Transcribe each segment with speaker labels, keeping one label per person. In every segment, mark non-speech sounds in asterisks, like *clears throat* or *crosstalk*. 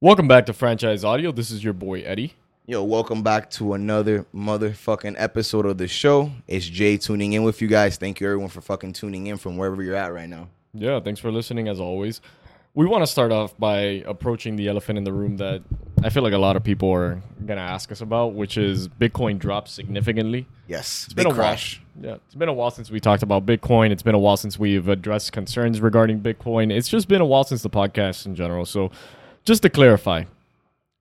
Speaker 1: Welcome back to Franchise Audio. This is your boy Eddie.
Speaker 2: Yo, welcome back to another motherfucking episode of the show. It's Jay tuning in with you guys. Thank you everyone for fucking tuning in from wherever you're at right now.
Speaker 1: Yeah, thanks for listening as always. We want to start off by approaching the elephant in the room that I feel like a lot of people are going to ask us about, which is Bitcoin dropped significantly.
Speaker 2: Yes,
Speaker 1: It's been a
Speaker 2: crash.
Speaker 1: while. Yeah, it's been a while since we talked about Bitcoin. It's been a while since we've addressed concerns regarding Bitcoin. It's just been a while since the podcast in general. So, just to clarify,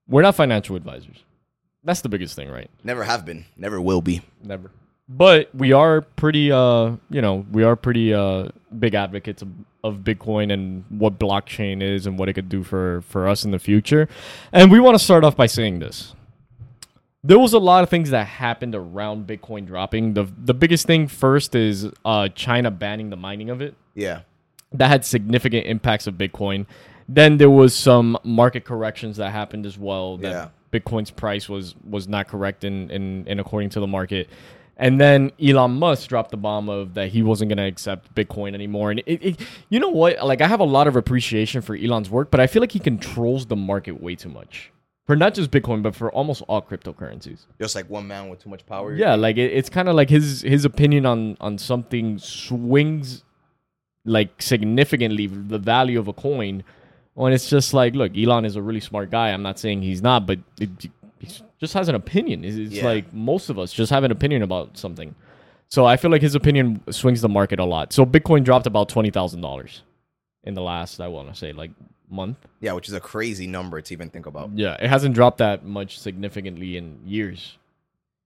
Speaker 1: we're not financial advisors. That's the biggest thing, right?
Speaker 2: Never have been, never will be.
Speaker 1: Never. But we are pretty, uh, you know, we are pretty uh, big advocates of, of Bitcoin and what blockchain is and what it could do for for us in the future. And we want to start off by saying this. There was a lot of things that happened around Bitcoin dropping. The the biggest thing first is uh, China banning the mining of it
Speaker 2: Yeah,
Speaker 1: that had significant impacts of Bitcoin. Then there was some market corrections that happened as well. That
Speaker 2: Yeah.
Speaker 1: Bitcoin's price was was not correct in, in in according to the market. And then Elon Musk dropped the bomb of that he wasn't going to accept Bitcoin anymore. And it, it, you know what? Like I have a lot of appreciation for Elon's work, but I feel like he controls the market way too much for not just Bitcoin, but for almost all cryptocurrencies.
Speaker 2: just like one man with too much power.
Speaker 1: Yeah, like it, it's kind of like his his opinion on on something swings like significantly the value of a coin. When it's just like, look, Elon is a really smart guy. I'm not saying he's not, but it, he just has an opinion. It's, it's
Speaker 2: Yeah.
Speaker 1: like most of us just have an opinion about something. So I feel like his opinion swings the market a lot. So Bitcoin dropped about twenty thousand dollars in the last, I want to say, like month.
Speaker 2: yeah, which is a crazy number to even think about.
Speaker 1: Yeah, it hasn't dropped that much significantly in years.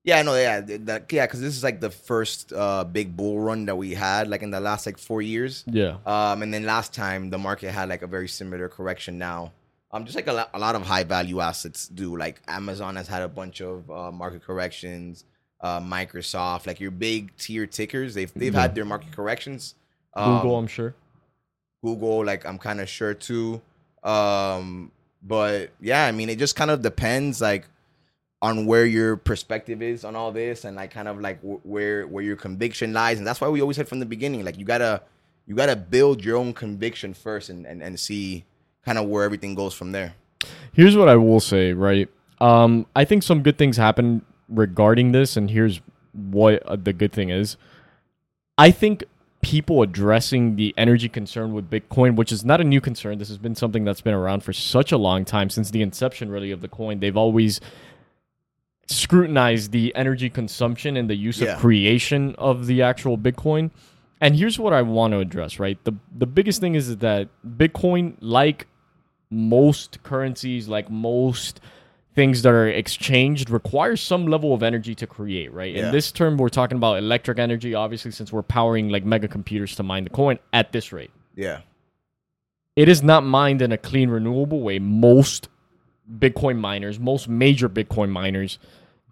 Speaker 2: Yeah, no, yeah, that, yeah, because this is like the first uh, big bull run that we had, like in the last like four years.
Speaker 1: Yeah.
Speaker 2: Um, and then last time the market had like a very similar correction. Now, um, just like a, lot, a lot of high value assets do. Like Amazon has had a bunch of uh, market corrections. Uh, Microsoft, like your big tier tickers, they've they've
Speaker 1: Yeah.
Speaker 2: had their market corrections. Um,
Speaker 1: Google, I'm sure.
Speaker 2: Google, like I'm kind of sure too. Um, but yeah, I mean, it just kind of depends, like on where your perspective is on all this, and like kind of like wh- where where your conviction lies, and that's why we always said from the beginning, like you gotta you gotta build your own conviction first, and and, and see kind of where everything goes from there.
Speaker 1: Here's what I will say, right? Um, I think some good things happen regarding this, and here's what uh, the good thing is. I think people addressing the energy concern with Bitcoin, which is not a new concern, this has been something that's been around for such a long time since the inception, really, of the coin. They've always scrutinized the energy consumption and the use
Speaker 2: Yeah.
Speaker 1: of creation of the actual Bitcoin. And here's what I want to address, right? The the biggest thing is that Bitcoin, like most currencies, like most things that are exchanged, requires some level of energy to create, right?
Speaker 2: Yeah.
Speaker 1: In this term, we're talking about electric energy, obviously, since we're powering like mega computers to mine the coin at this rate.
Speaker 2: Yeah,
Speaker 1: It is not mined in a clean, renewable way. Most Bitcoin miners, most major Bitcoin miners,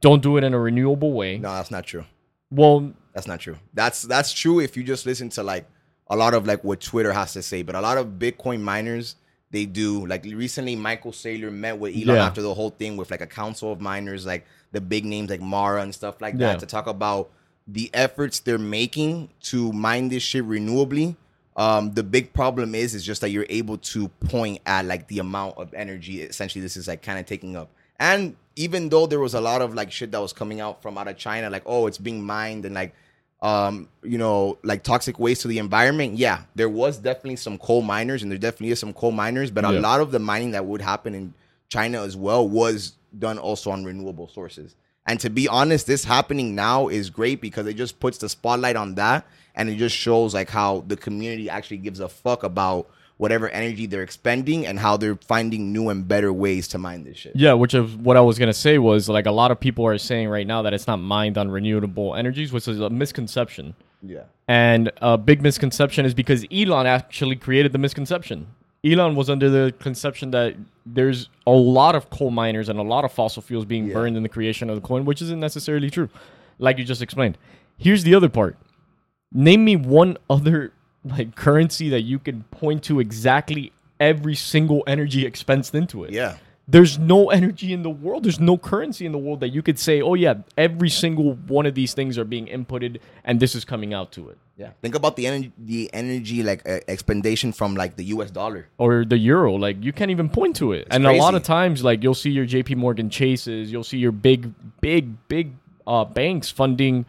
Speaker 1: don't do it in a renewable way.
Speaker 2: no, that's not true.
Speaker 1: Well,
Speaker 2: That's not true. That's that's true if you just listen to like a lot of like what Twitter has to say, but a lot of Bitcoin miners they do like recently Michael Saylor met with Elon
Speaker 1: Yeah.
Speaker 2: after the whole thing with like a council of miners, like the big names like Mara and stuff like
Speaker 1: Yeah.
Speaker 2: that to talk about the efforts they're making to mine this shit renewably. Um, the big problem is is just that you're able to point at like the amount of energy essentially this is like kind of taking up. And even though there was a lot of like shit that was coming out from out of China, like oh it's being mined and like um you know like toxic waste to the environment, yeah, there was definitely some coal miners and there definitely is some coal miners, but a lot of the mining that would happen in China as well was done also on renewable sources. And to be honest, this happening now is great because it just puts the spotlight on that and it just shows like how the community actually gives a fuck about whatever energy they're expending and how they're finding new and better ways to mine this shit.
Speaker 1: Yeah, which of what I was gonna say was like a lot of people are saying right now that it's not mined on renewable energies, which is a misconception.
Speaker 2: Yeah.
Speaker 1: And a big misconception is because Elon actually created the misconception. Elon was under the conception that there's a lot of coal miners and a lot of fossil fuels being
Speaker 2: Yeah.
Speaker 1: burned in the creation of the coin, which isn't necessarily true, like you just explained. Here's the other part. Name me one other like currency that you can point to exactly every single energy expensed into it.
Speaker 2: Yeah.
Speaker 1: there's no energy in the world. There's no currency in the world that you could say, oh yeah, every single one of these things are being inputted, and this is coming out to it.
Speaker 2: Yeah. Think about the energy, the energy like uh, expendation from like the U.S. dollar.
Speaker 1: or the euro like you can't even point to it and a lot of times like you'll see your jp morgan chases you'll see your big big big uh, banks funding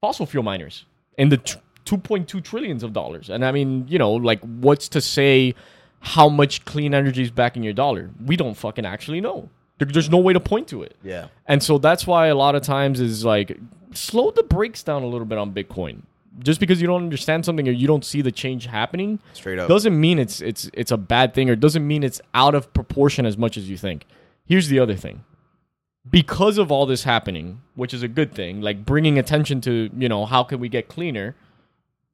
Speaker 1: fossil fuel miners in the t- 2.2 trillions of dollars and i mean you know like what's to say how much clean energy is backing your dollar we don't fucking actually know there, there's no way to point to it
Speaker 2: Yeah.
Speaker 1: and so that's why a lot of times is like slow the brakes down a little bit on Bitcoin. Just because you don't understand something or you don't see the change happening
Speaker 2: Straight up.
Speaker 1: doesn't mean it's it's it's a bad thing or doesn't mean it's out of proportion as much as you think. Here's the other thing. Because of all this happening, which is a good thing, like bringing attention to, you know, how can we get cleaner?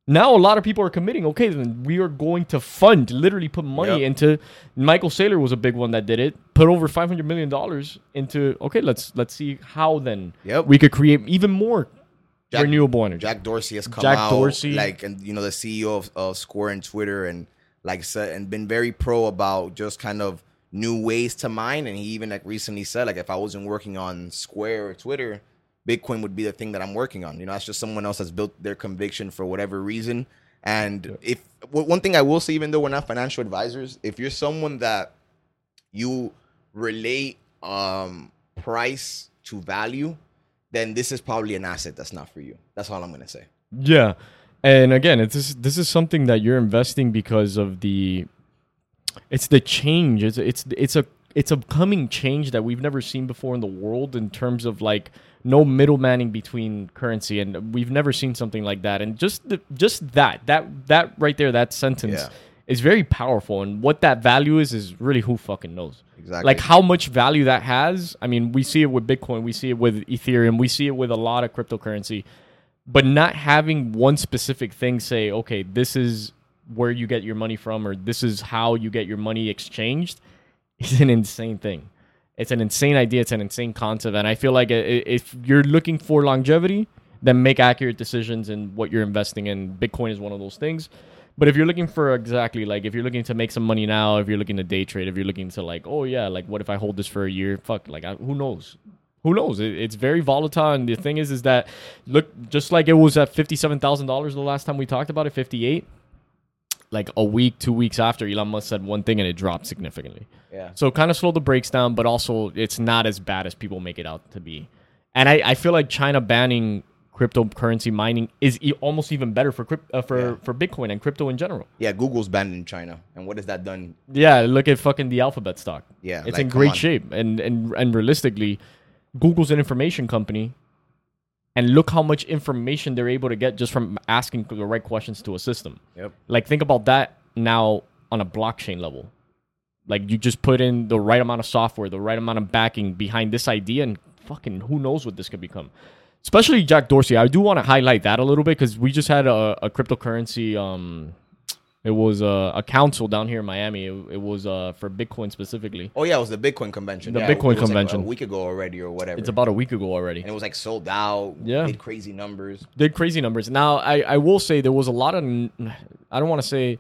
Speaker 1: Now a lot of people are committing, okay, then we are going to fund, literally put money
Speaker 2: Yep.
Speaker 1: into Michael Saylor was a big one that did it. Put over 500 million dollars into okay, let's let's see how then
Speaker 2: Yep.
Speaker 1: we could create even more
Speaker 2: Jack-
Speaker 1: renewable energy.
Speaker 2: Jack Dorsey has come
Speaker 1: Jack
Speaker 2: out,
Speaker 1: Dorsey.
Speaker 2: like, and you know, the CEO of, of Square and Twitter, and like said, and been very pro about just kind of new ways to mine. And he even like recently said, like, if I wasn't working on Square or Twitter, Bitcoin would be the thing that I'm working on. You know, that's just someone else that's built their conviction for whatever reason. And if w- one thing I will say, even though we're not financial advisors, if you're someone that you relate um price to value, then this is probably an asset that's not for you. That's all I'm gonna say.
Speaker 1: Yeah, and again, it's this, this is something that you're investing because of the, it's the change. It's it's it's a it's a coming change that we've never seen before in the world in terms of like no middlemaning between currency, and we've never seen something like that. And just the, just that that that right there, that sentence
Speaker 2: Yeah.
Speaker 1: is very powerful. And what that value is is really who fucking knows.
Speaker 2: Exactly.
Speaker 1: Like how much value that has. I mean, we see it with Bitcoin, we see it with Ethereum, we see it with a lot of cryptocurrency. But not having one specific thing say, okay, this is where you get your money from, or this is how you get your money exchanged, *laughs* is an insane thing. It's an insane idea. It's an insane concept, and I feel like if you're looking for longevity, then make accurate decisions in what you're investing in. Bitcoin is one of those things. But if you're looking for exactly like if you're looking to make some money now, if you're looking to day trade, if you're looking to like, oh yeah, like what if I hold this for a year? Fuck, like I, who knows? Who knows? It, it's very volatile, and the thing is, is that look just like it was at fifty-seven thousand dollars the last time we talked about it, fifty-eight. Like a week, two weeks after, Elon Musk said one thing and it dropped significantly.
Speaker 2: yeah.
Speaker 1: So kind of slow the brakes down, but also it's not as bad as people make it out to be. And I, I feel like China banning cryptocurrency mining is e- almost even better for crypt, uh, for
Speaker 2: Yeah.
Speaker 1: for Bitcoin and crypto in general.
Speaker 2: Yeah, Google's banned in China. And what has that done?
Speaker 1: Yeah, look at fucking the Alphabet stock.
Speaker 2: Yeah,
Speaker 1: it's
Speaker 2: like,
Speaker 1: in great
Speaker 2: on.
Speaker 1: shape, and and and realistically, Google's an information company, and look how much information they're able to get just from asking the right questions to a system.
Speaker 2: Yep.
Speaker 1: Like think about that now on a blockchain level. Like you just put in the right amount of software, the right amount of backing behind this idea, and fucking who knows what this could become. Especially Jack Dorsey. I do want to highlight that a little bit because we just had a, a cryptocurrency. Um, it was a, a council down here in Miami. It, it was uh, for Bitcoin specifically.
Speaker 2: Oh yeah, it was the Bitcoin convention.
Speaker 1: The
Speaker 2: Yeah,
Speaker 1: Bitcoin
Speaker 2: it was, like,
Speaker 1: convention.
Speaker 2: a week ago already or whatever.
Speaker 1: It's about a week ago already.
Speaker 2: and it was like sold out.
Speaker 1: Yeah.
Speaker 2: Did crazy numbers.
Speaker 1: did crazy numbers. Now, I, I will say there was a lot of, I don't want to say,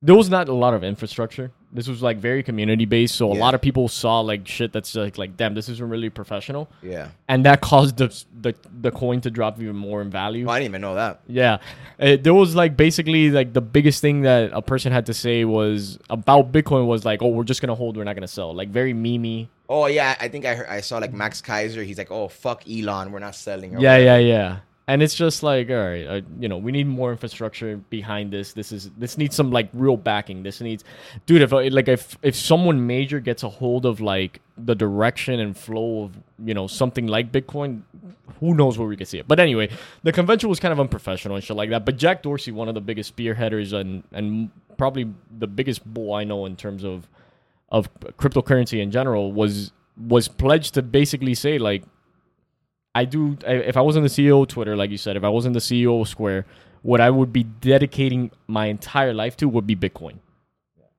Speaker 1: there was not a lot of infrastructure. This was like very community based, so a lot of people saw like shit that's like like damn, this isn't really professional,
Speaker 2: Yeah.
Speaker 1: and that caused the the, the coin to drop even more in value.
Speaker 2: Oh, I didn't even know that.
Speaker 1: Yeah, Uh, there was like basically like the biggest thing that a person had to say was about Bitcoin was like, oh, we're just gonna hold, we're not gonna sell. Like very memey.
Speaker 2: Oh yeah, I think I heard, I saw like Max Keiser. He's like, oh fuck Elon, we're not selling.
Speaker 1: Yeah,
Speaker 2: whatever.
Speaker 1: yeah, yeah. And it's just like, all right, uh, you know, we need more infrastructure behind this. This is this needs some like real backing. This needs, dude. If uh, like if if someone major gets a hold of like the direction and flow of you know something like Bitcoin, who knows where we could see it. But anyway, the convention was kind of unprofessional and shit like that. But Jack Dorsey, one of the biggest spearheaders and and probably the biggest bull I know in terms of of cryptocurrency in general, was was pledged to basically say like I do. I- If I wasn't the CEO of Twitter, like you said, if I wasn't the CEO of Square, what I would be dedicating my entire life to would be Bitcoin.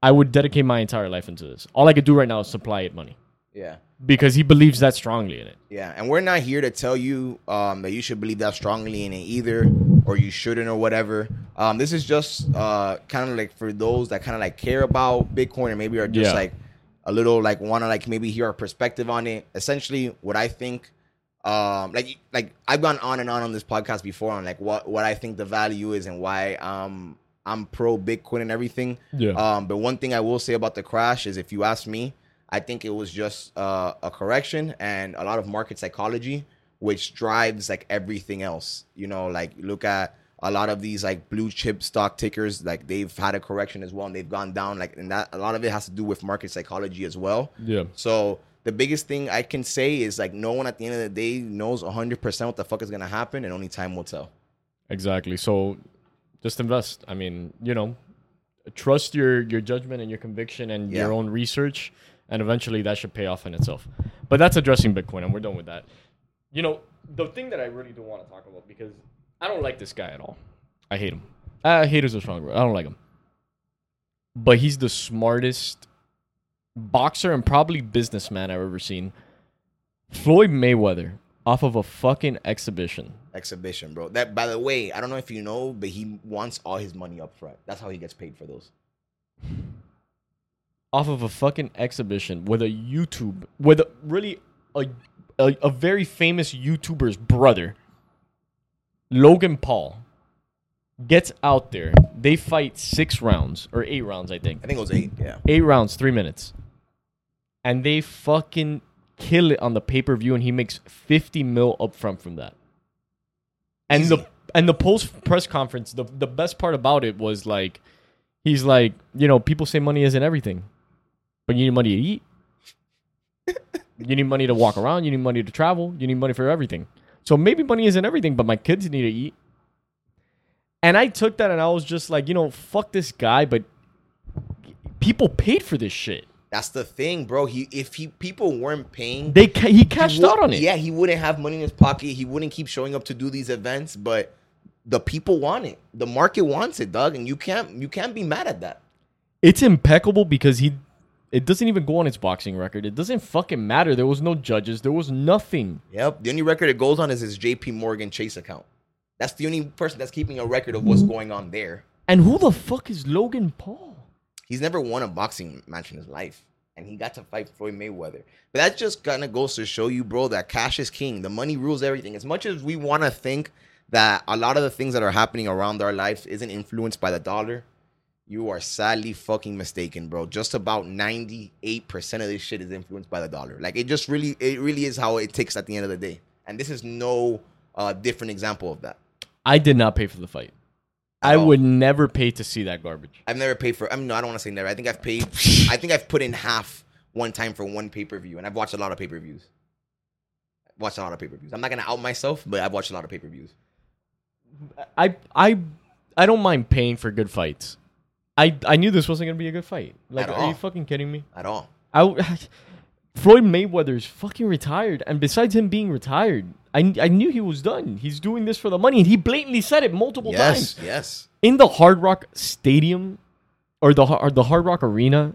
Speaker 1: I would dedicate my entire life into this. All I could do right now is supply it money
Speaker 2: Yeah.
Speaker 1: because he believes that strongly in it.
Speaker 2: Yeah, and we're not here to tell you um, that you should believe that strongly in it either, or you shouldn't, or whatever. Um, this is just uh, kind of like for those that kind of like care about Bitcoin, or maybe are just
Speaker 1: Yeah.
Speaker 2: like a little like want to like maybe hear our perspective on it. Essentially, what I think, um, like like I've gone on and on on this podcast before on like what what I think the value is and why um I'm pro Bitcoin and everything.
Speaker 1: Yeah.
Speaker 2: Um, but one thing I will say about the crash is, if you ask me, I think it was just uh, a correction and a lot of market psychology, which drives like everything else. You know, like look at a lot of these like blue chip stock tickers, like they've had a correction as well, and they've gone down. Like, and that a lot of it has to do with market psychology as well.
Speaker 1: Yeah.
Speaker 2: So the biggest thing I can say is like no one at the end of the day knows 100% what the fuck is gonna happen, and only time will tell.
Speaker 1: Exactly. So just invest. I mean, you know, trust your your judgment and your conviction and your own research, and eventually that should pay off in itself. But that's addressing Bitcoin, and we're done with that. You know, the thing that I really do want to talk about because I don't like this guy at all. I hate him. Uh, hate is a strong word. I don't like him. But he's the smartest boxer and probably businessman I've ever seen. Floyd Mayweather off of a fucking exhibition.
Speaker 2: Exhibition, bro. That by the way, I don't know if you know, but he wants all his money up front. That's how he gets paid for those.
Speaker 1: off of a fucking exhibition with a YouTube with a, really a, a a very famous YouTuber's brother, Logan Paul, gets out there. They fight six rounds or eight rounds, I think.
Speaker 2: I think it was eight. Yeah.
Speaker 1: Eight rounds, three minutes, and they fucking kill it on the pay per view, and he makes fifty mil upfront from that. And
Speaker 2: Easy.
Speaker 1: the and the post press conference, the the best part about it was like, he's like, you know, people say money isn't everything, but you need money to eat. *laughs* you need money to walk around. You need money to travel. You need money for everything. So maybe money isn't everything, but my kids need to eat. And I took that and I was just like, you know, fuck this guy, but people paid for this shit.
Speaker 2: That's the thing, bro. He if he people weren't paying,
Speaker 1: They ca- he cashed
Speaker 2: would-
Speaker 1: out on it.
Speaker 2: Yeah, he wouldn't have money in his pocket. He wouldn't keep showing up to do these events, but the people want it. The market wants it, Doug, and you can't you can't be mad at that.
Speaker 1: It's impeccable because he it doesn't even go on his boxing record. It doesn't fucking matter. There was no judges. There was nothing.
Speaker 2: Yep. The only record it goes on is his JP Morgan Chase account. That's the only person that's keeping a record of what's going on there.
Speaker 1: And who the fuck is Logan Paul?
Speaker 2: He's never won a boxing match in his life. And he got to fight Floyd Mayweather. But that just kind of goes to show you, bro, that cash is king. The money rules everything. As much as we want to think that a lot of the things that are happening around our lives isn't influenced by the dollar, you are sadly fucking mistaken, bro. Just about 98% of this shit is influenced by the dollar. Like it just really, it really is how it takes at the end of the day. And this is no uh, different example of that.
Speaker 1: I did not pay for the fight. I would never pay to see that garbage.
Speaker 2: I've never paid for. I mean, no, I don't want to say never. I think I've paid. *sighs* I think I've put in half one time for one pay per view, and I've watched a lot of pay per views. Watched a lot of pay per views. I'm not gonna out myself, but I've watched a lot of pay per views.
Speaker 1: I I I don't mind paying for good fights. I I knew this wasn't gonna be a good fight. Like,
Speaker 2: At
Speaker 1: are
Speaker 2: all.
Speaker 1: you fucking kidding me?
Speaker 2: At all.
Speaker 1: I *laughs* Floyd Mayweather's fucking retired, and besides him being retired, I I knew he was done. He's doing this for the money, and he blatantly said it multiple
Speaker 2: Yes.
Speaker 1: times
Speaker 2: Yes.
Speaker 1: in the Hard Rock Stadium, or the or the Hard Rock Arena.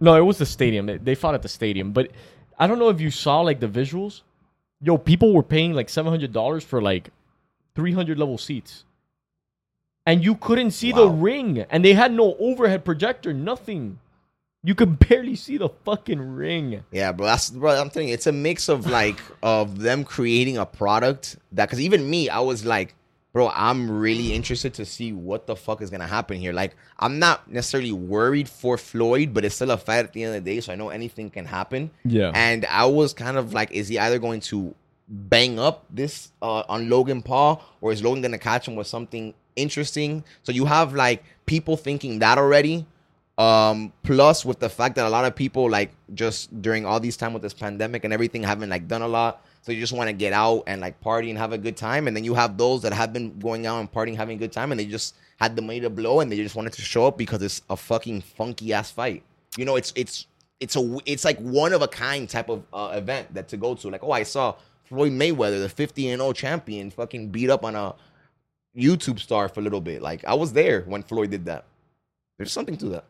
Speaker 1: No, it was the stadium. They, they fought at the stadium, but I don't know if you saw like the visuals. Yo, people were paying like seven hundred dollars for like three hundred level seats, and you couldn't see the ring, and they had no overhead projector, nothing. You could *laughs* barely see the fucking ring.
Speaker 2: Yeah, bro. That's bro. I'm telling you, it's a mix of like of them creating a product that because even me, I was like, bro, I'm really interested to see what the fuck is gonna happen here. Like, I'm not necessarily worried for Floyd, but it's still a fight at the end of the day, so I know anything can happen.
Speaker 1: Yeah.
Speaker 2: And I was kind of like, is he either going to bang up this uh, on Logan Paul, or is Logan gonna catch him with something interesting? So you have like people thinking that already. Um, plus with the fact that a lot of people like just during all these time with this pandemic and everything haven't like done a lot. So you just want to get out and like party and have a good time. And then you have those that have been going out and partying, having a good time, and they just had the money to blow and they just wanted to show up because it's a fucking funky ass fight. You know, it's it's it's a it's like one of a kind type of uh, event that to go to. Like, oh, I saw Floyd Mayweather, the 50 and 0 champion, fucking beat up on a YouTube star for a little bit. Like, I was there when Floyd did that. There's something to that.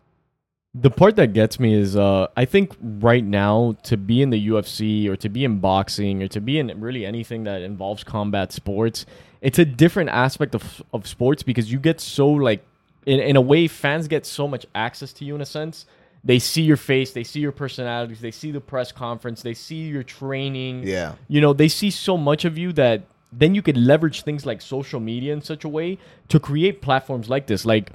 Speaker 1: The part that gets me is uh, I think right now to be in the UFC or to be in boxing or to be in really anything that involves combat sports, it's a different aspect of, of sports because you get so like in, in a way fans get so much access to you in a sense They see your face, they see your personalities, they see the press conference, they see your training.
Speaker 2: Yeah.
Speaker 1: You know, they see so much of you that then you could leverage things like social media in such a way to create platforms like this. Like,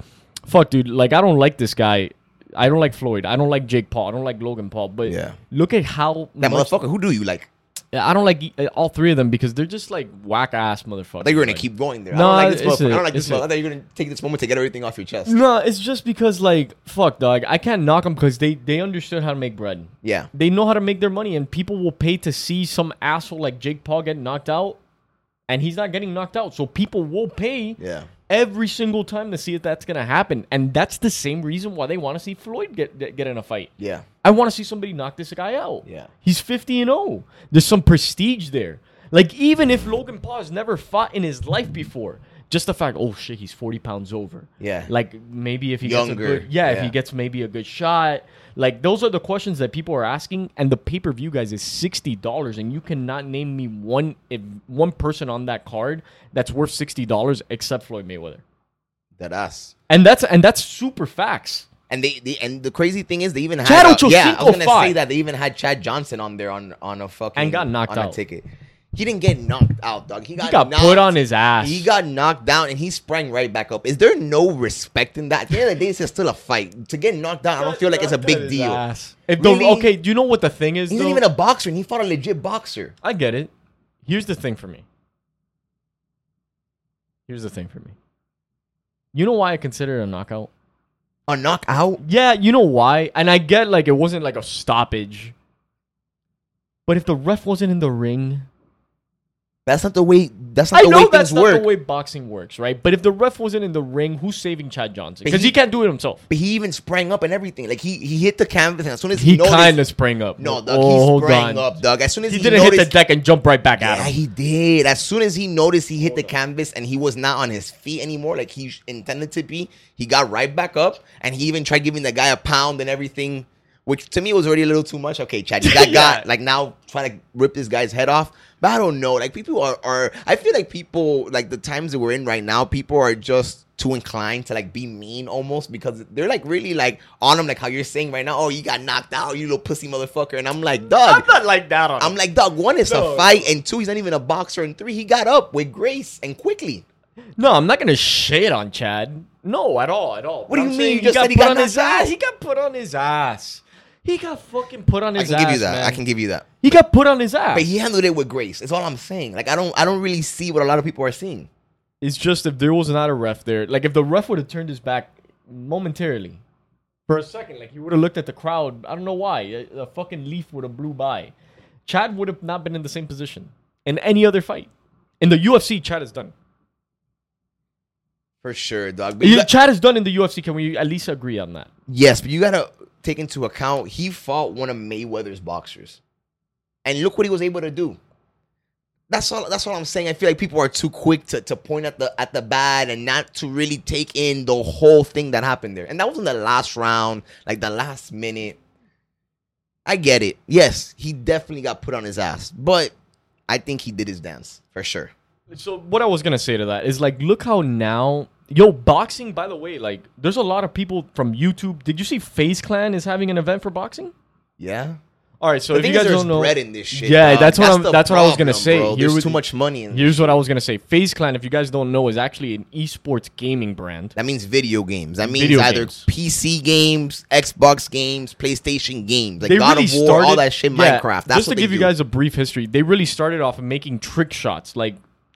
Speaker 1: fuck, dude, like I don't like this guy. I don't like Floyd. I don't like Jake Paul. I don't like Logan Paul. But
Speaker 2: Yeah.
Speaker 1: look at how
Speaker 2: That
Speaker 1: much-
Speaker 2: motherfucker. Who do you like?
Speaker 1: I don't like uh, all three of them because they're just like whack ass motherfuckers.
Speaker 2: I thought you were gonna
Speaker 1: Like-
Speaker 2: keep going there.
Speaker 1: No,
Speaker 2: I don't like this
Speaker 1: it's
Speaker 2: motherfucker. I don't like this
Speaker 1: it's
Speaker 2: motherfucker. I thought you were gonna take this moment to get everything off your chest.
Speaker 1: No, it's just because like fuck, dog. I can't knock them because they they understood how to make bread.
Speaker 2: Yeah.
Speaker 1: They know how to make their money, and people will pay to see some asshole like Jake Paul get knocked out, and he's not getting knocked out. So people will pay
Speaker 2: Yeah.
Speaker 1: every single time to see if that's gonna happen, and that's the same reason why they want to see Floyd get get get in a fight.
Speaker 2: Yeah.
Speaker 1: I want to see somebody knock this guy out.
Speaker 2: Yeah.
Speaker 1: He's 50 and 0. There's some prestige there. Like even if Logan Paul has never fought in his life before, just the fact, oh shit, he's 40 pounds over.
Speaker 2: Yeah.
Speaker 1: Like maybe if he gets a good, yeah, if he gets maybe a good shot. Like those are the questions that people are asking, and the pay per view guys is sixty dollars, and you cannot name me one if one person on that card that's worth sixty dollars except Floyd Mayweather,
Speaker 2: That us.
Speaker 1: and that's and that's super facts.
Speaker 2: And they, they and the crazy thing is they even had
Speaker 1: Chad
Speaker 2: uh, yeah I was gonna say that they even had Chad Johnson on there on on a fucking
Speaker 1: And got knocked
Speaker 2: on a
Speaker 1: out.
Speaker 2: ticket. He didn't get knocked out, dog. He got,
Speaker 1: He got
Speaker 2: knocked-
Speaker 1: put on his ass.
Speaker 2: He got knocked down and he sprang right back up. Is there no respect in that? At the end of the day, it's still a fight. To get knocked down, I don't feel like it's a big deal.
Speaker 1: If the-
Speaker 2: Really?
Speaker 1: okay, do you know what the thing is?
Speaker 2: He's
Speaker 1: though?
Speaker 2: not even a boxer and he fought a legit boxer.
Speaker 1: I get it. Here's the thing for me. Here's the thing for me. You know why I consider it a knockout?
Speaker 2: A knockout?
Speaker 1: Yeah, you know why? And I get like it wasn't like a stoppage. But if the ref wasn't in the ring,
Speaker 2: That's not the way. That's not
Speaker 1: I
Speaker 2: the
Speaker 1: know
Speaker 2: way
Speaker 1: that's
Speaker 2: things
Speaker 1: not
Speaker 2: work.
Speaker 1: the way boxing works, right? But if the ref wasn't in the ring, who's saving Chad Johnson? Because
Speaker 2: he-
Speaker 1: he, can't do it himself.
Speaker 2: But he even sprang up and everything. Like he he hit the canvas and as soon as he,
Speaker 1: He kind of sprang up.
Speaker 2: no, dog,
Speaker 1: oh,
Speaker 2: he
Speaker 1: hold
Speaker 2: sprang up, dog. As soon as
Speaker 1: He
Speaker 2: he,
Speaker 1: didn't
Speaker 2: noticed,
Speaker 1: hit the deck and jump right back at
Speaker 2: Yeah,
Speaker 1: him.
Speaker 2: he did. As soon as he noticed he hit the canvas and he was not on his feet anymore, like he intended to be, he got right back up and he even tried giving the guy a pound and everything, which to me was already a little too much. Okay, Chad, you *laughs* got
Speaker 1: Yeah.
Speaker 2: got like now trying to rip this guy's head off. But I don't know. Like people are, are I feel like people like the times that we're in right now, people are just too inclined to like be mean almost because they're like really like on him, like how you're saying right now. Oh, you got knocked out, you little pussy motherfucker. And I'm like, dog,
Speaker 1: I'm not like that on
Speaker 2: I'm
Speaker 1: him.
Speaker 2: like, dog, one is
Speaker 1: No.
Speaker 2: a fight, and two, he's not even a boxer, and three, he got up with grace and quickly.
Speaker 1: No, I'm not gonna shit on Chad. No, at all, at all.
Speaker 2: What do
Speaker 1: I'm
Speaker 2: you mean? You just said he
Speaker 1: put
Speaker 2: got
Speaker 1: on his
Speaker 2: out.
Speaker 1: ass. He got put on his ass. He got fucking put on his. Ass.
Speaker 2: I can
Speaker 1: ass.
Speaker 2: give you that.
Speaker 1: man.
Speaker 2: I can give you that.
Speaker 1: He got put on his ass.
Speaker 2: But he handled it with grace. That's all I'm saying. Like I don't, I don't really see what a lot of people are seeing.
Speaker 1: It's just if there was not a ref there, like if the ref would have turned his back momentarily for a second, like he would have looked at the crowd. I don't know why. A, a fucking leaf would have blew by. Chad would have not been in the same position in any other fight. In the UFC, Chad is done.
Speaker 2: For sure, dog. But you
Speaker 1: You- Chad is done in the UFC. Can we at least agree on that?
Speaker 2: yes, but you gotta take into account he fought one of Mayweather's boxers, and look what he was able to do. That's all. That's all I'm saying. I feel like people are too quick to, to point at the at the bad and not to really take in the whole thing that happened there. And that was in the last round, like the last minute. I get it. Yes, he definitely got put on his ass, but I think he did his dance for sure.
Speaker 1: So what I was gonna say to that is like, look how now, yo, boxing. By the way, like, there's a lot of people from YouTube. Did you see FaZe Clan is having an event for boxing?
Speaker 2: Yeah.
Speaker 1: All right, so
Speaker 2: The
Speaker 1: if you guys don't know,
Speaker 2: bread in this shit.
Speaker 1: Yeah,
Speaker 2: dog.
Speaker 1: that's what I'm-
Speaker 2: the
Speaker 1: that's what I was gonna say.
Speaker 2: Bro.
Speaker 1: Here
Speaker 2: There's
Speaker 1: with-
Speaker 2: too much money in.
Speaker 1: Here's what I was gonna say. FaZe Clan, if you guys don't know, is actually an esports gaming brand.
Speaker 2: That means video games. That means
Speaker 1: Video
Speaker 2: either
Speaker 1: games.
Speaker 2: PC games, Xbox games, PlayStation games, like
Speaker 1: They
Speaker 2: God
Speaker 1: really
Speaker 2: of War,
Speaker 1: started
Speaker 2: all that shit.
Speaker 1: yeah,
Speaker 2: Minecraft. That's
Speaker 1: just to give
Speaker 2: they
Speaker 1: you guys a brief history, they really started off making trick shots, like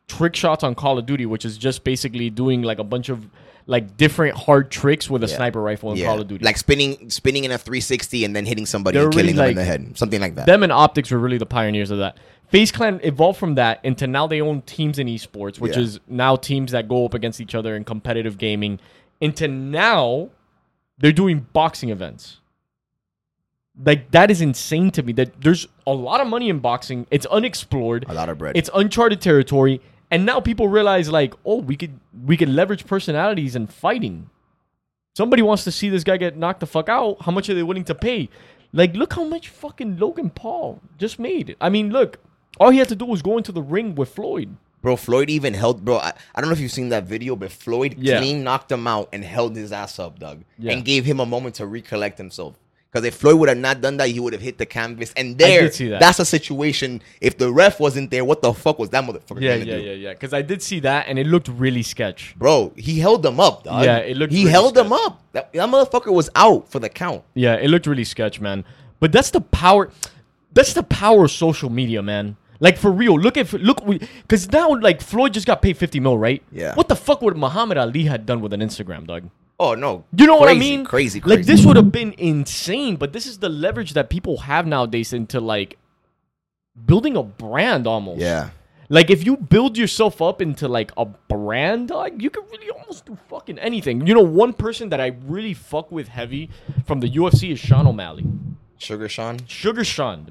Speaker 1: trick shots on Call of Duty, which is just basically doing like a bunch of like different hard tricks with a
Speaker 2: Yeah.
Speaker 1: sniper rifle in
Speaker 2: yeah.
Speaker 1: Call of Duty.
Speaker 2: like spinning, spinning in a 360 and then hitting somebody
Speaker 1: They're
Speaker 2: and killing
Speaker 1: really
Speaker 2: them in the head, something like that.
Speaker 1: them and Optics were really the pioneers of that. FaZe Clan evolved from that into now they own teams in esports, which
Speaker 2: Yeah.
Speaker 1: is now teams that go up against each other in competitive gaming. Into now they're doing boxing events. Like that is insane to me. That there's a lot of money in boxing. It's unexplored.
Speaker 2: a lot of bread.
Speaker 1: It's uncharted territory. And now people realize like, oh, we could we could leverage personalities and fighting. Somebody wants to see this guy get knocked the fuck out. How much are they willing to pay? Like, look how much fucking Logan Paul just made. I mean, look, all he had to do was go into the ring with Floyd.
Speaker 2: bro, Floyd even held, bro. I, I don't know if you've seen that video, but Floyd
Speaker 1: Yeah.
Speaker 2: clean knocked him out and held his ass up, Doug,
Speaker 1: Yeah.
Speaker 2: and gave him a moment to recollect himself. Because if Floyd would have not done that, he would have hit the canvas. And there,
Speaker 1: that.
Speaker 2: that's a situation. If the ref wasn't there, what the fuck was that motherfucker
Speaker 1: Yeah, yeah,
Speaker 2: do?
Speaker 1: yeah, yeah. Because I did see that, and it looked really sketch.
Speaker 2: Bro, he held them up, dog.
Speaker 1: Yeah, it looked
Speaker 2: He
Speaker 1: really
Speaker 2: held them up. That, that motherfucker was out for the count.
Speaker 1: Yeah, it looked really sketch, man. But that's the power. That's the power of social media, man. Like for real, look at look because now like Floyd just got paid fifty mil, right?
Speaker 2: Yeah.
Speaker 1: What the fuck would Muhammad Ali had done with an Instagram, dog?
Speaker 2: Oh no,
Speaker 1: You know what I mean?
Speaker 2: Crazy, crazy.
Speaker 1: Like this would have been insane, but this is the leverage that people have nowadays into like building a brand almost.
Speaker 2: Yeah,
Speaker 1: Like if you build yourself up into like a brand, dog, you can really almost do fucking anything. You know, one person that I really fuck with heavy from the UFC is Sean O'Malley.
Speaker 2: Sugar Sean.
Speaker 1: Sugar Sean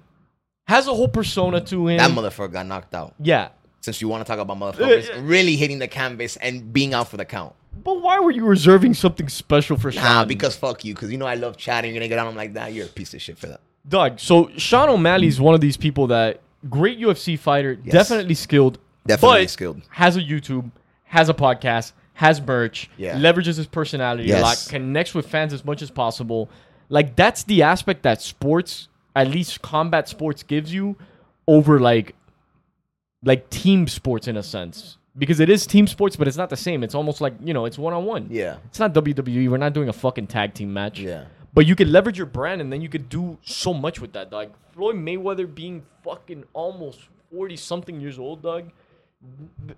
Speaker 1: has a whole persona to him.
Speaker 2: That motherfucker got knocked out.
Speaker 1: yeah.
Speaker 2: Since you want to talk about motherfuckers
Speaker 1: Uh, uh,
Speaker 2: really hitting the canvas and being out for the count.
Speaker 1: But why were you reserving something special for Sean?
Speaker 2: Nah, because fuck you. Because you know I love chatting. You're gonna get on him like that. You're a piece of shit for that.
Speaker 1: Doug, so Sean O'Malley's one of these people that great UFC fighter,
Speaker 2: Yes.
Speaker 1: definitely skilled,
Speaker 2: Definitely
Speaker 1: but
Speaker 2: skilled.
Speaker 1: has a YouTube, has a podcast, has merch,
Speaker 2: Yeah.
Speaker 1: leverages his personality a lot, connects with fans as much as possible. Like that's the aspect that sports, at least combat sports, gives you over like like team sports in a sense. Because it is team sports, but it's not the same. It's almost like, you know, it's one on one.
Speaker 2: Yeah.
Speaker 1: It's not WWE. We're not doing a fucking tag team match.
Speaker 2: Yeah.
Speaker 1: But you could leverage your brand and then you could do so much with that, Like Floyd Mayweather being fucking almost 40 something years old, dog.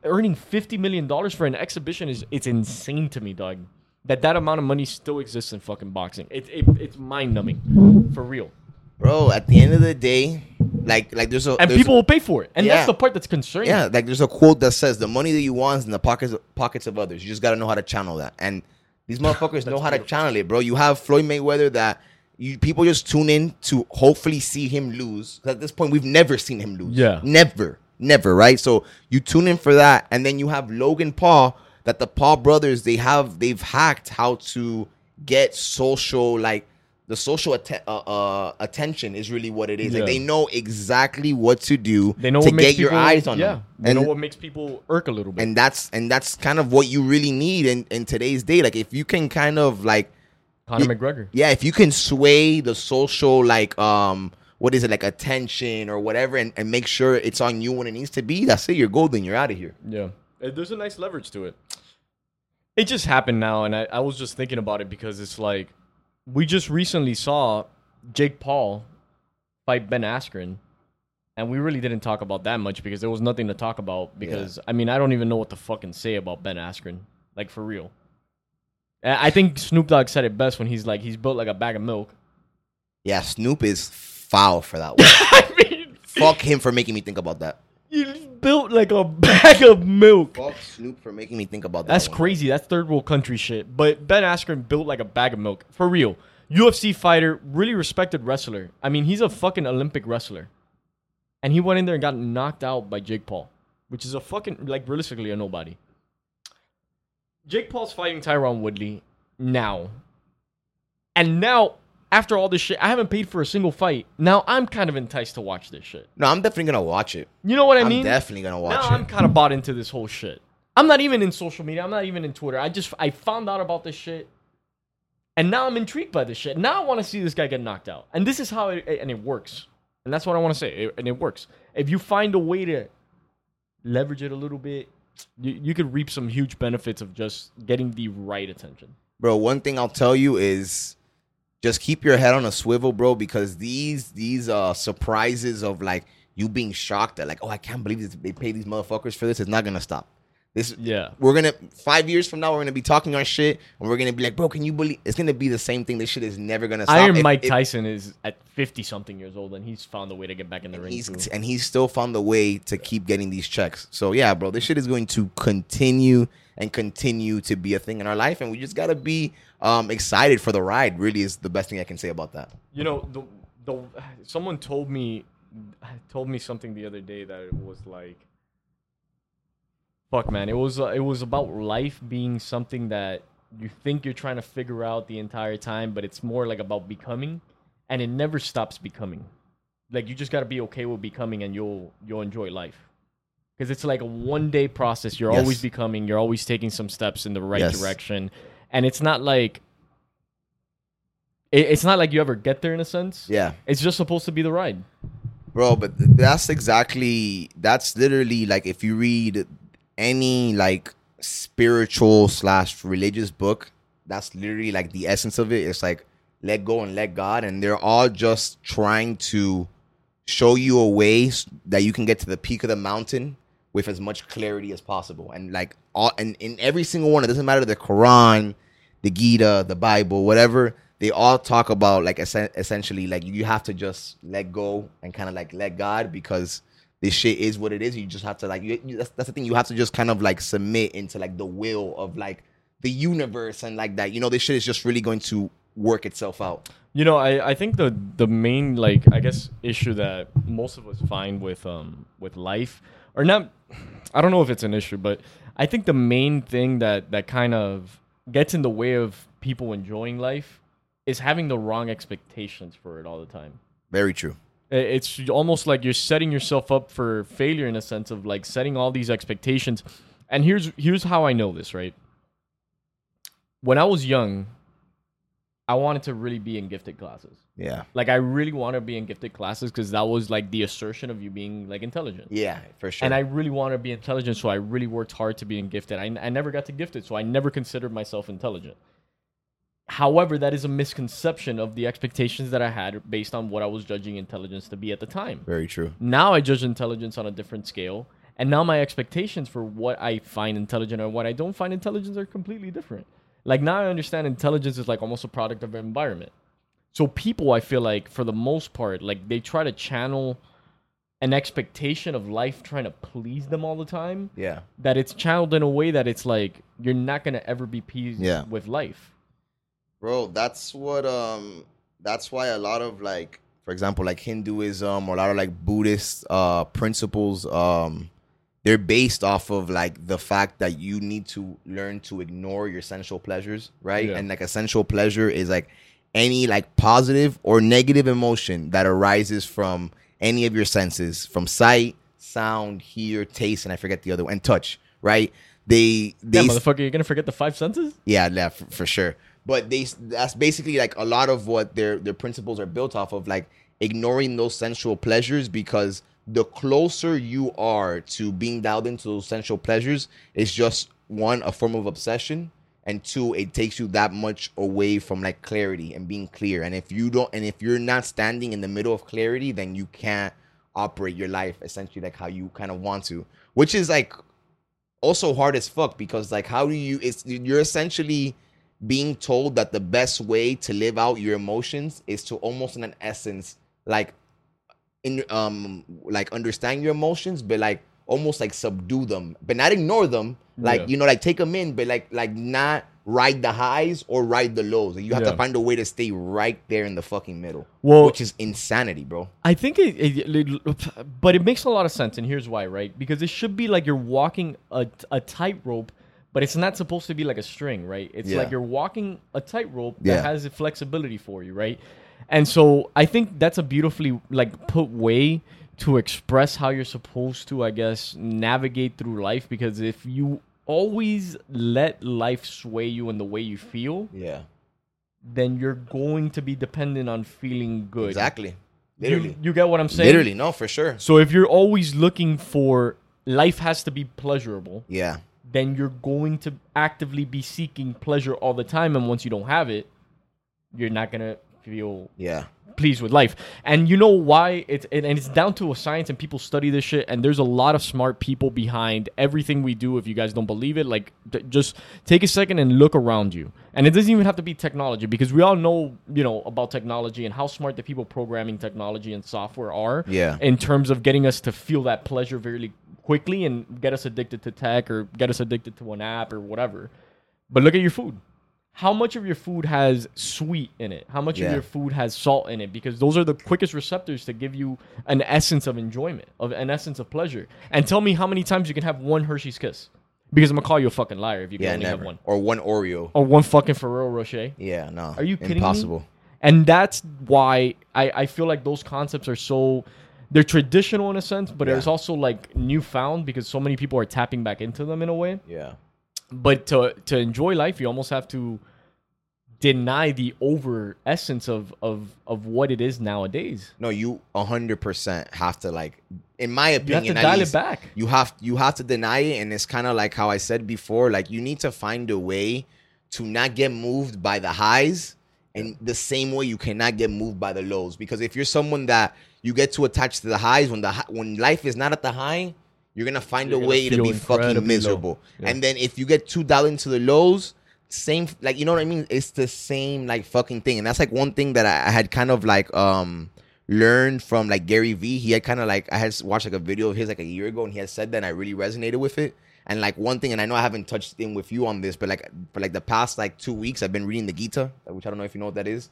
Speaker 1: Earning $50 million for an exhibition is it's insane to me, dog. That that amount of money still exists in fucking boxing. It, it, it's mind numbing. For real.
Speaker 2: Bro, at the end of the day, like like there's a
Speaker 1: And
Speaker 2: there's-
Speaker 1: people will pay for it. And
Speaker 2: Yeah.
Speaker 1: that's the part that's concerning.
Speaker 2: Yeah, like there's a quote that says the money that you want is in the pockets pockets of others. You just gotta know how to channel that. And these *laughs* motherfuckers know how to channel it, bro. You have Floyd Mayweather that you people just tune in to hopefully see him lose. At this point, we've never seen him lose.
Speaker 1: Yeah.
Speaker 2: Never. Never, right? So you tune in for that, and then you have Logan Paul that the Paul brothers they have they've hacked how to get social like the social uh, uh, attention is really what it is.
Speaker 1: Yeah.
Speaker 2: Like they know exactly what to do
Speaker 1: They know
Speaker 2: to get your
Speaker 1: people-
Speaker 2: eyes on
Speaker 1: yeah,
Speaker 2: them.
Speaker 1: They
Speaker 2: And
Speaker 1: know what makes people irk a little bit.
Speaker 2: and that's and that's kind of what you really need in, in today's day. Like if you can kind of like
Speaker 1: Conor
Speaker 2: y-
Speaker 1: McGregor.
Speaker 2: yeah, if you can sway the social like um what is it like attention or whatever and, and make sure it's on you when it needs to be, that's it. You're golden. You're out of here.
Speaker 1: Yeah. Uh, There's a nice leverage to it. It just happened now, and I, I was just thinking about it because it's like we just recently saw Jake Paul fight Ben Askren, and we really didn't talk about that much because there was nothing to talk about. Because I mean, I don't even know what to fucking say about Ben Askren, like for real. I I think Snoop Dogg said it best when he's like he's built like a bag of milk.
Speaker 2: Yeah, Snoop is foul for that one. *laughs*
Speaker 1: I mean,
Speaker 2: Fuck him for making me think about that.
Speaker 1: He's built like a *laughs* bag of milk.
Speaker 2: Fuck Snoop for making me think about that.
Speaker 1: That's
Speaker 2: one.
Speaker 1: crazy. That's third world country shit. But Ben Askren built like a bag of milk. For real. UFC fighter, really respected wrestler. I mean, he's a fucking Olympic wrestler. And he went in there and got knocked out by Jake Paul, which is a fucking, like, realistically, a nobody. Jake Paul's fighting Tyron Woodley now. And now, after all this shit, I haven't paid for a single fight. Now I'm kind of enticed to watch this shit.
Speaker 2: No, I'm definitely gonna watch it.
Speaker 1: You know what I
Speaker 2: I'm
Speaker 1: mean?
Speaker 2: definitely gonna watch
Speaker 1: now
Speaker 2: it.
Speaker 1: I'm kind of bought into this whole shit. I'm not even in social media. I'm not even in Twitter. I just I found out about this shit, and now I'm intrigued by this shit. Now I want to see this guy get knocked out, and this is how it and it works. And that's what I want to say, it- and it works. If you find a way to leverage it a little bit, you you could reap some huge benefits of just getting the right attention.
Speaker 2: bro one thing i'll tell you is just keep your head on a swivel bro because these these uh surprises of like you being shocked at like oh i can't believe this, they pay these motherfuckers for this it's not gonna stop this
Speaker 1: Yeah.
Speaker 2: we're gonna five years from now we're gonna be talking our shit and we're gonna be like bro can you believe it's gonna be the same thing this shit is never gonna stop
Speaker 1: Iron
Speaker 2: If-
Speaker 1: Mike
Speaker 2: if-
Speaker 1: Tyson is at 50 something years old, and he's found a way to get back in the ring.
Speaker 2: he's and he's still found a way to keep getting these checks. So yeah, bro, this shit is going to continue and continue to be a thing in our life, and we just gotta be um, excited for the ride. Really, is the best thing I can say about that.
Speaker 1: You know, the the someone told me told me something the other day that it was like, fuck, man. It was uh, it was about life being something that you think you're trying to figure out the entire time, but it's more like about becoming, and it never stops becoming. Like you just got to be okay with becoming, and you'll you'll enjoy life. Because it's like a one day process. You're
Speaker 2: Yes.
Speaker 1: always becoming. You're always taking some steps in the right
Speaker 2: Yes.
Speaker 1: direction, and it's not like it, it's not like you ever get there in a sense.
Speaker 2: Yeah.
Speaker 1: It's just supposed to be the ride.
Speaker 2: Bro, but that's exactly that's literally like if you read any like spiritual slash religious book, that's literally like the essence of it. It's like let go and let God, and they're all just trying to show you a way that you can get to the peak of the mountain with as much clarity as possible. And like all and in every single one, it doesn't matter the Quran, the Gita, the Bible, whatever. They all talk about like essen- essentially like you have to just let go and kind of like let God because this shit is what it is. You just have to like you, you- that's, that's the thing. You have to just kind of like submit into like the will of like the universe and like that. You know, this shit is just really going to work itself out.
Speaker 1: You know, I, I think the the main like I guess issue that most of us find with um with life or not *clears throat* I don't know if it's an issue, but I think the main thing that that kind of gets in the way of people enjoying life is having the wrong expectations for it all the time.
Speaker 2: Very true.
Speaker 1: It's almost like you're setting yourself up for failure in a sense of like setting all these expectations. And here's here's how I know this, right? When I was young, I wanted to really be in gifted classes.
Speaker 2: Yeah.
Speaker 1: Like I really want to be in gifted classes because that was like the assertion of you being like intelligent.
Speaker 2: Yeah, for sure.
Speaker 1: And I really want to be intelligent, so I really worked hard to be in gifted. I, I never got to gifted, so I never considered myself intelligent. However, that is a misconception of the expectations that I had based on what I was judging intelligence to be at the time.
Speaker 2: Very true.
Speaker 1: Now I judge intelligence on a different scale, and now my expectations for what I find intelligent and what I don't find intelligent are completely different. Like now I understand intelligence is like almost a product of environment. So people, I feel like for the most part, like they try to channel an expectation of life trying to please them all the time
Speaker 2: Yeah.
Speaker 1: that it's channeled in a way that it's like you're not gonna ever be pleased
Speaker 2: Yeah.
Speaker 1: with life.
Speaker 2: Bro, that's what um that's why a lot of like for example like Hinduism or a lot of like Buddhist uh principles um they're based off of like the fact that you need to learn to ignore your sensual pleasures, right?
Speaker 1: Yeah.
Speaker 2: And like a sensual pleasure is like any like positive or negative emotion that arises from any of your senses, from sight, sound, hear, taste, and I forget the other one, and touch, right? They
Speaker 1: Yeah,
Speaker 2: they
Speaker 1: motherfucker, you're gonna forget the five senses?
Speaker 2: yeah, yeah, for, for sure. But they that's basically like a lot of what their their principles are built off of, like ignoring those sensual pleasures because the closer you are to being dialed into those sensual pleasures, it's just one a form of obsession, and two it takes you that much away from like clarity and being clear. And if you don't, and if you're not standing in the middle of clarity, then you can't operate your life essentially like how you kind of want to, which is like also hard as fuck because like how do you it's you're essentially being told that the best way to live out your emotions is to almost in an essence like in um like understand your emotions but like almost like subdue them but not ignore them like
Speaker 1: Yeah.
Speaker 2: you know like take them in but like like not ride the highs or ride the lows you have
Speaker 1: Yeah.
Speaker 2: to find a way to stay right there in the fucking middle
Speaker 1: Well-
Speaker 2: which is insanity bro
Speaker 1: I think it, it, it- but it makes a lot of sense, and here's why, right? Because it should be like you're walking a, a tightrope, but it's not supposed to be like a string, right? It's
Speaker 2: Yeah.
Speaker 1: like you're walking a tightrope that
Speaker 2: Yeah.
Speaker 1: has the flexibility for you, right? And so I think that's a beautifully like put way to express how you're supposed to, I guess, navigate through life. Because if you always let life sway you in the way you feel,
Speaker 2: yeah.
Speaker 1: then you're going to be dependent on feeling good.
Speaker 2: exactly.
Speaker 1: You,
Speaker 2: literally.
Speaker 1: you get what I'm saying?
Speaker 2: literally. No for sure.
Speaker 1: So if you're always looking for life has to be pleasurable,
Speaker 2: yeah.
Speaker 1: then you're going to actively be seeking pleasure all the time. And once you don't have it, you're not going to feel
Speaker 2: yeah
Speaker 1: pleased with life. And you know why it's and, and it's down to a science and people study this shit and there's a lot of smart people behind everything we do if you guys don't believe it like d- just take a second and look around you. And it doesn't even have to be technology because we all know, you know, about technology and how smart the people programming technology and software are
Speaker 2: Yeah.
Speaker 1: in terms of getting us to feel that pleasure very quickly and get us addicted to tech or get us addicted to an app or whatever. But look at your food. How much of your food has sweet in it? How much
Speaker 2: Yeah.
Speaker 1: of your food has salt in it? Because those are the quickest receptors to give you an essence of enjoyment, of an essence of pleasure. And tell me how many times you can have one Hershey's Kiss. Because I'm gonna call you a fucking liar if you can
Speaker 2: yeah
Speaker 1: only have one.
Speaker 2: or one oreo
Speaker 1: Or one fucking Ferrero Rocher.
Speaker 2: Yeah, no.
Speaker 1: Are you kidding me?
Speaker 2: Impossible.
Speaker 1: And that's why I, I feel like those concepts are so they're traditional in a sense, but
Speaker 2: Yeah.
Speaker 1: it's also like newfound because so many people are tapping back into them in a way.
Speaker 2: Yeah.
Speaker 1: But to to enjoy life, you almost have to deny the over essence of of of what it is nowadays.
Speaker 2: No, you hundred percent have to like, in my
Speaker 1: You have
Speaker 2: opinion,
Speaker 1: to dial
Speaker 2: least,
Speaker 1: it back.
Speaker 2: you have you have to deny it, and it's kind of like how I said before. Like you need to find a way to not get moved by the highs, and the same way you cannot get moved by the lows. Because if you're someone that you get too attached to the highs when the when life is not at the high, you're gonna find
Speaker 1: You're
Speaker 2: a way to be fucking miserable.
Speaker 1: Yeah.
Speaker 2: And then if you get too dialed into the lows, same like you know what I mean. It's the same like fucking thing, and that's like one thing that I, I had kind of like um learned from like Gary Vee. He had kind of like I had watched like a video of his like a year ago, and he had said that, and I really resonated with it. And like one thing, and I know I haven't touched in with you on this, but like for like the past like two weeks, I've been reading the Gita, which I don't know if you know what that is,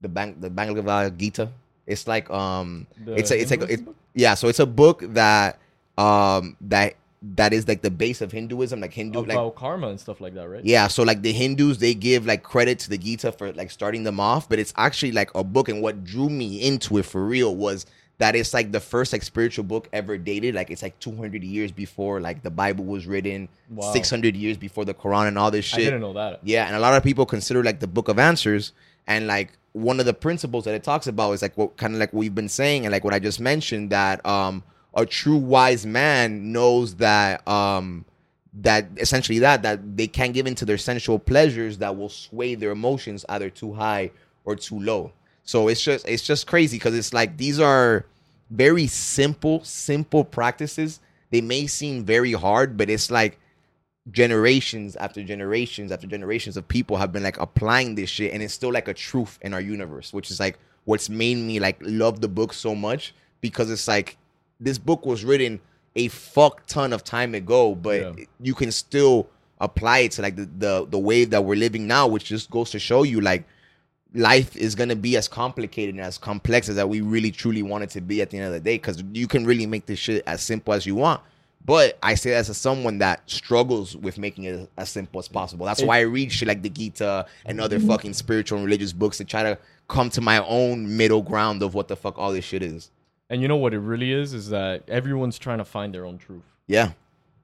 Speaker 2: the Bang the Bhagavad Gita. It's like um,
Speaker 1: The
Speaker 2: it's a, it's like it, yeah, so it's a book that um that that is like the base of Hinduism, like Hindu like
Speaker 1: karma and stuff like that, right?
Speaker 2: yeah, so like the Hindus, they give like credit to the Gita for like starting them off, but it's actually like a book. And what drew me into it for real was that it's like the first like spiritual book ever dated. Like it's like 200 years before like the Bible was written,
Speaker 1: Wow.
Speaker 2: 600 years before the Quran and all this shit.
Speaker 1: I didn't know that.
Speaker 2: Yeah, and a lot of people consider like the book of answers and like one of the principles that it talks about is like what kind of like we've been saying and like what I just mentioned that um a true wise man knows that um that essentially that that they can't give into their sensual pleasures that will sway their emotions either too high or too low. So it's just it's just crazy because it's like these are very simple simple practices. They may seem very hard, but it's like generations after generations after generations of people have been like applying this shit and it's still like a truth in our universe which is like what's made me like love the book so much because it's like this book was written a fuck ton of time ago but
Speaker 1: Yeah.
Speaker 2: you can still apply it to like the, the the wave that we're living now which just goes to show you like life is gonna be as complicated and as complex as that we really truly want it to be at the end of the day because you can really make this shit as simple as you want but I say that as someone that struggles with making it as simple as possible. That's why I read shit like the Gita and other fucking spiritual and religious books to try to come to my own middle ground of what the fuck all this shit is.
Speaker 1: And you know what it really is is that everyone's trying to find their own truth.
Speaker 2: Yeah.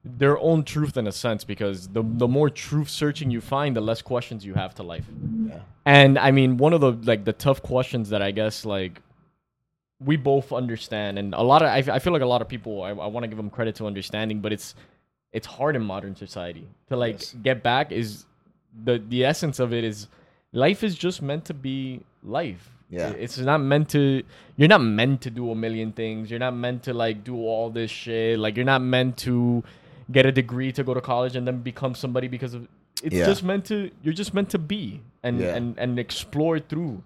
Speaker 1: Their own truth in a sense because the the more truth searching you find, the less questions you have to life.
Speaker 2: Yeah.
Speaker 1: And I mean, one of the like the tough questions that I guess like we both understand, and a lot of I, I feel like a lot of people I, I want to give them credit to understanding, but it's it's hard in modern society to like
Speaker 2: Yes.
Speaker 1: get back. Is the the essence of it is life is just meant to be life.
Speaker 2: Yeah.
Speaker 1: it's not meant to. You're not meant to do a million things. You're not meant to like do all this shit. Like you're not meant to get a degree to go to college and then become somebody because of it's
Speaker 2: Yeah.
Speaker 1: just meant to you're just meant to be and
Speaker 2: Yeah.
Speaker 1: and and explore through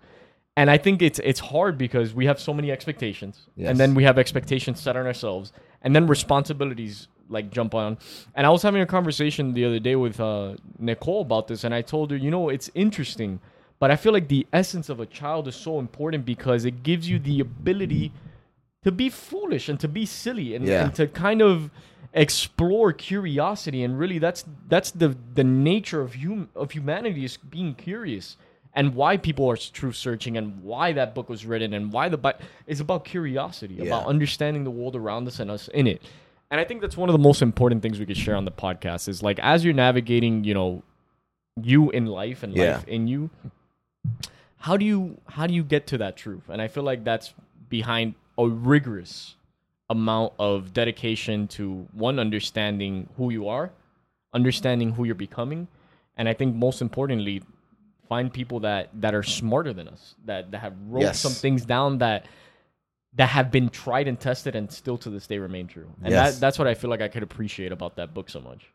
Speaker 1: and i think it's it's hard because we have so many expectations
Speaker 2: Yes.
Speaker 1: and then we have expectations set on ourselves and then responsibilities like jump on and i was having a conversation the other day with uh nicole about this and i told her you know it's interesting but i feel like the essence of a child is so important because it gives you the ability to be foolish and to be silly and,
Speaker 2: Yeah.
Speaker 1: and to kind of explore curiosity and really that's that's the the nature of hum of humanity is being curious and why people are truth searching and why that book was written and why the Bible is about curiosity about understanding the world around us and us in it and i think that's one of the most important things we could share on the podcast is like as you're navigating you know you in life and
Speaker 2: Yeah.
Speaker 1: life in you how do you how do you get to that truth and i feel like that's behind a rigorous amount of dedication to one understanding who you are understanding who you're becoming and i think most importantly find people that that are smarter than us that that have wrote
Speaker 2: Yes.
Speaker 1: some things down that that have been tried and tested and still to this day remain true and
Speaker 2: Yes.
Speaker 1: that that's what i feel like i could appreciate about that book so much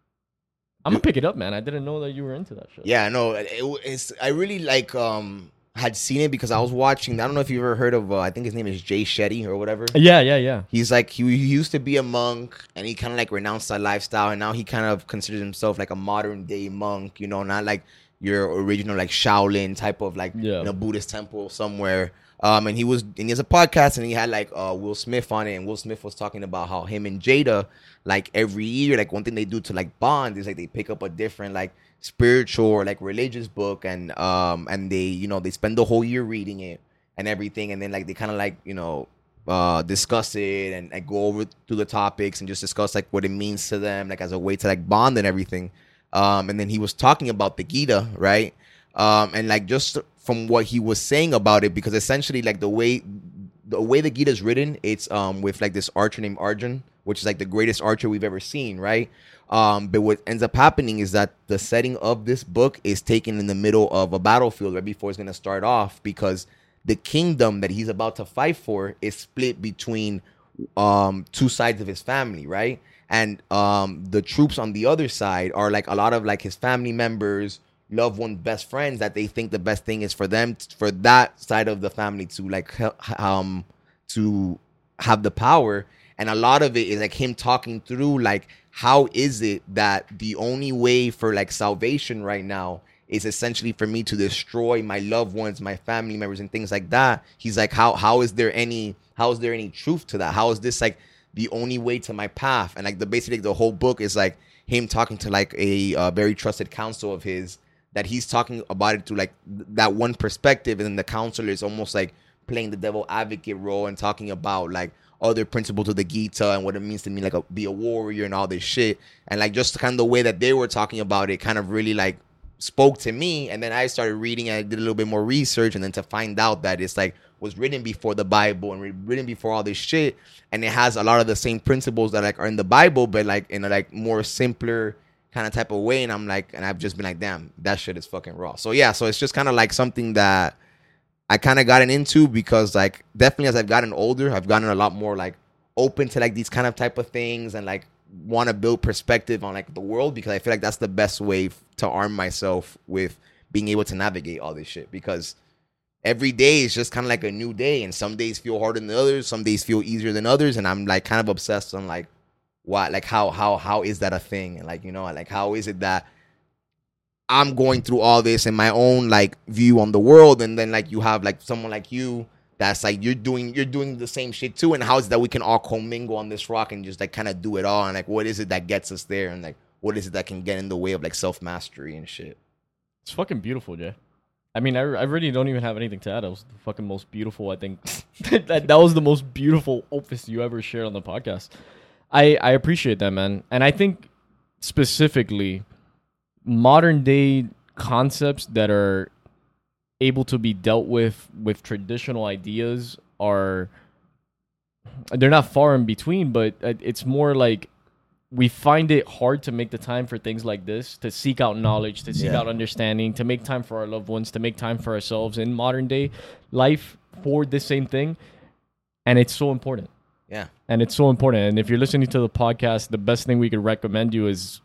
Speaker 1: i'm gonna pick it up man i didn't know that you were into that shit
Speaker 2: Yeah, no, it, it's I really like um had seen it because I was watching. I don't know if you ever heard of. Uh, I think his name is Jay Shetty or whatever.
Speaker 1: yeah yeah yeah
Speaker 2: He's like he, he used to be a monk and he kind of like renounced that lifestyle and now he kind of considers himself like a modern day monk. You know, not like your original like Shaolin type of like
Speaker 1: Yeah.
Speaker 2: in a Buddhist temple somewhere. Um, and he was and he has a podcast and he had like uh Will Smith on it. And Will Smith was talking about how him and Jada like every year like one thing they do to like bond is like they pick up a different like spiritual or like religious book and um and they you know they spend the whole year reading it and everything. And then like they kind of like you know uh discuss it and, go over through the topics and just discuss like what it means to them like as a way to like bond and everything. Um and then he was talking about the gita right? Um, and like just from what he was saying about it, because essentially like the way the way the Gita is written, it's um with like this archer named Arjun, which is like the greatest archer we've ever seen, right? Um, but what ends up happening is that the setting of this book is taken in the middle of a battlefield right before it's gonna start off because the kingdom that he's about to fight for is split between um two sides of his family, right? And um the troops on the other side are like a lot of like his family members, loved ones, best friends that they think the best thing is for them for that side of the family to like um to have the power and a lot of it is like him talking through like how is it that the only way for like salvation right now is essentially for me to destroy my loved ones, my family members, and things like that. He's like, how how is there any how is there any truth to that? How is this like the only way to my path? And like the basically the whole book is like him talking to like a uh, very trusted counsel of his that he's talking about it to like that one perspective, and then the counselor is almost like playing the devil advocate role and talking about like other principles of the Gita and what it means to me like a, be a warrior and all this shit. And like just kind of the way that they were talking about it kind of really like spoke to me. And then I started reading and I did a little bit more research and then to find out that it's like was written before the Bible and written before all this shit. And it has a lot of the same principles that like are in the Bible, but like in a like more simpler kind of type of way. And I'm like, and I've just been like, damn, that shit is fucking raw. So yeah, so it's just kind of like something that I kind of gotten into because like definitely as I've gotten older, I've gotten a lot more like open to like these kind of type of things and like want to build perspective on like the world because I feel like that's the best way f- to arm myself with being able to navigate all this shit because every day is just kind of like a new day and some days feel harder than others, some days feel easier than others and I'm like kind of obsessed on like what like how how how is that a thing like you know like how is it that I'm going through all this in my own like view on the world, and then like you have like someone like you that's like you're doing you're doing the same shit too, and how is that we can all commingle on this rock and just like kind of do it all, and like what is it that gets us there, and like what is it that can get in the way of like self mastery and shit.
Speaker 1: It's fucking beautiful, Jay. I mean, I, I really don't even have anything to add. That was the fucking most beautiful. I think *laughs* that that was the most beautiful opus you ever shared on the podcast. I I appreciate that, man, and I think specifically modern day concepts that are able to be dealt with with traditional ideas are they're not far in between but it's more like we find it hard to make the time for things like this to seek out knowledge to seek yeah. out understanding to make time for our loved ones to make time for ourselves in modern day life for this same thing. And it's so important
Speaker 2: yeah
Speaker 1: and it's so important and if you're listening to the podcast the best thing we could recommend you is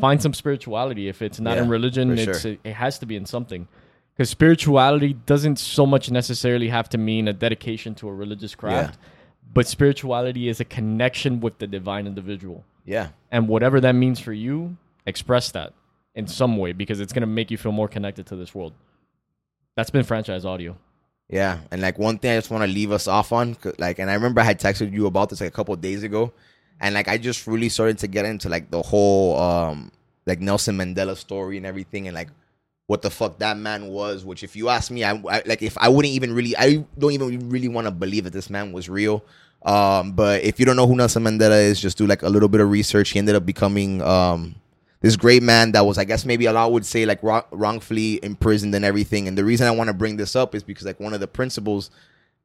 Speaker 1: find some spirituality. If it's not yeah, in religion, it's sure. it has to be in something. Because spirituality doesn't so much necessarily have to mean a dedication to a religious craft, yeah. but spirituality is a connection with the divine individual.
Speaker 2: Yeah.
Speaker 1: And whatever that means for you, express that in some way because it's going to make you feel more connected to this world. That's been franchise audio.
Speaker 2: Yeah, and like one thing I just want to leave us off on, like, and I remember I had texted you about this like a couple days ago, and like I just really started to get into like the whole um like Nelson Mandela story and everything and like what the fuck that man was which if you ask me I, I like if I wouldn't even really I don't even really want to believe that this man was real. Um but if you don't know who Nelson Mandela is just do like a little bit of research. He ended up becoming um this great man that was I guess maybe a lot would say like wrong, wrongfully imprisoned and everything. And the reason I want to bring this up is because like one of the principles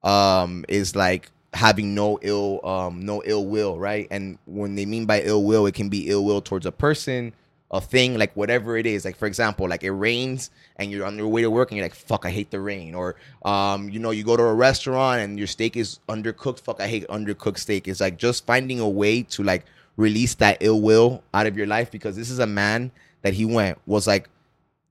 Speaker 2: um is like having no ill um no ill will right? And when they mean by ill will it can be ill will towards a person a thing like whatever it is. Like for example like it rains and you're on your way to work and you're like fuck i hate the rain. Or um you know you go to a restaurant and your steak is undercooked. Fuck i hate undercooked steak. It's like just finding a way to like release that ill will out of your life because this is a man that he went was like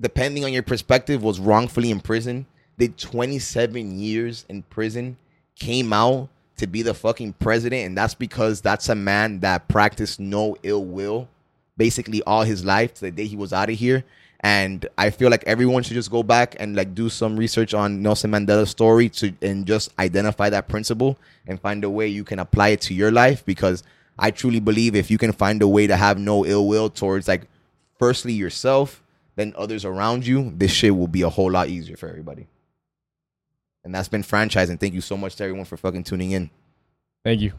Speaker 2: depending on your perspective was wrongfully imprisoned did 27 years in prison came out to be the fucking president, and that's because that's a man that practiced no ill will basically all his life to the day he was out of here. And I feel like everyone should just go back and like do some research on Nelson Mandela's story to and just identify that principle and find a way you can apply it to your life because I truly believe if you can find a way to have no ill will towards like firstly yourself, then others around you, this shit will be a whole lot easier for everybody. And that's been franchising. Thank you so much to everyone for fucking tuning in.
Speaker 1: Thank you.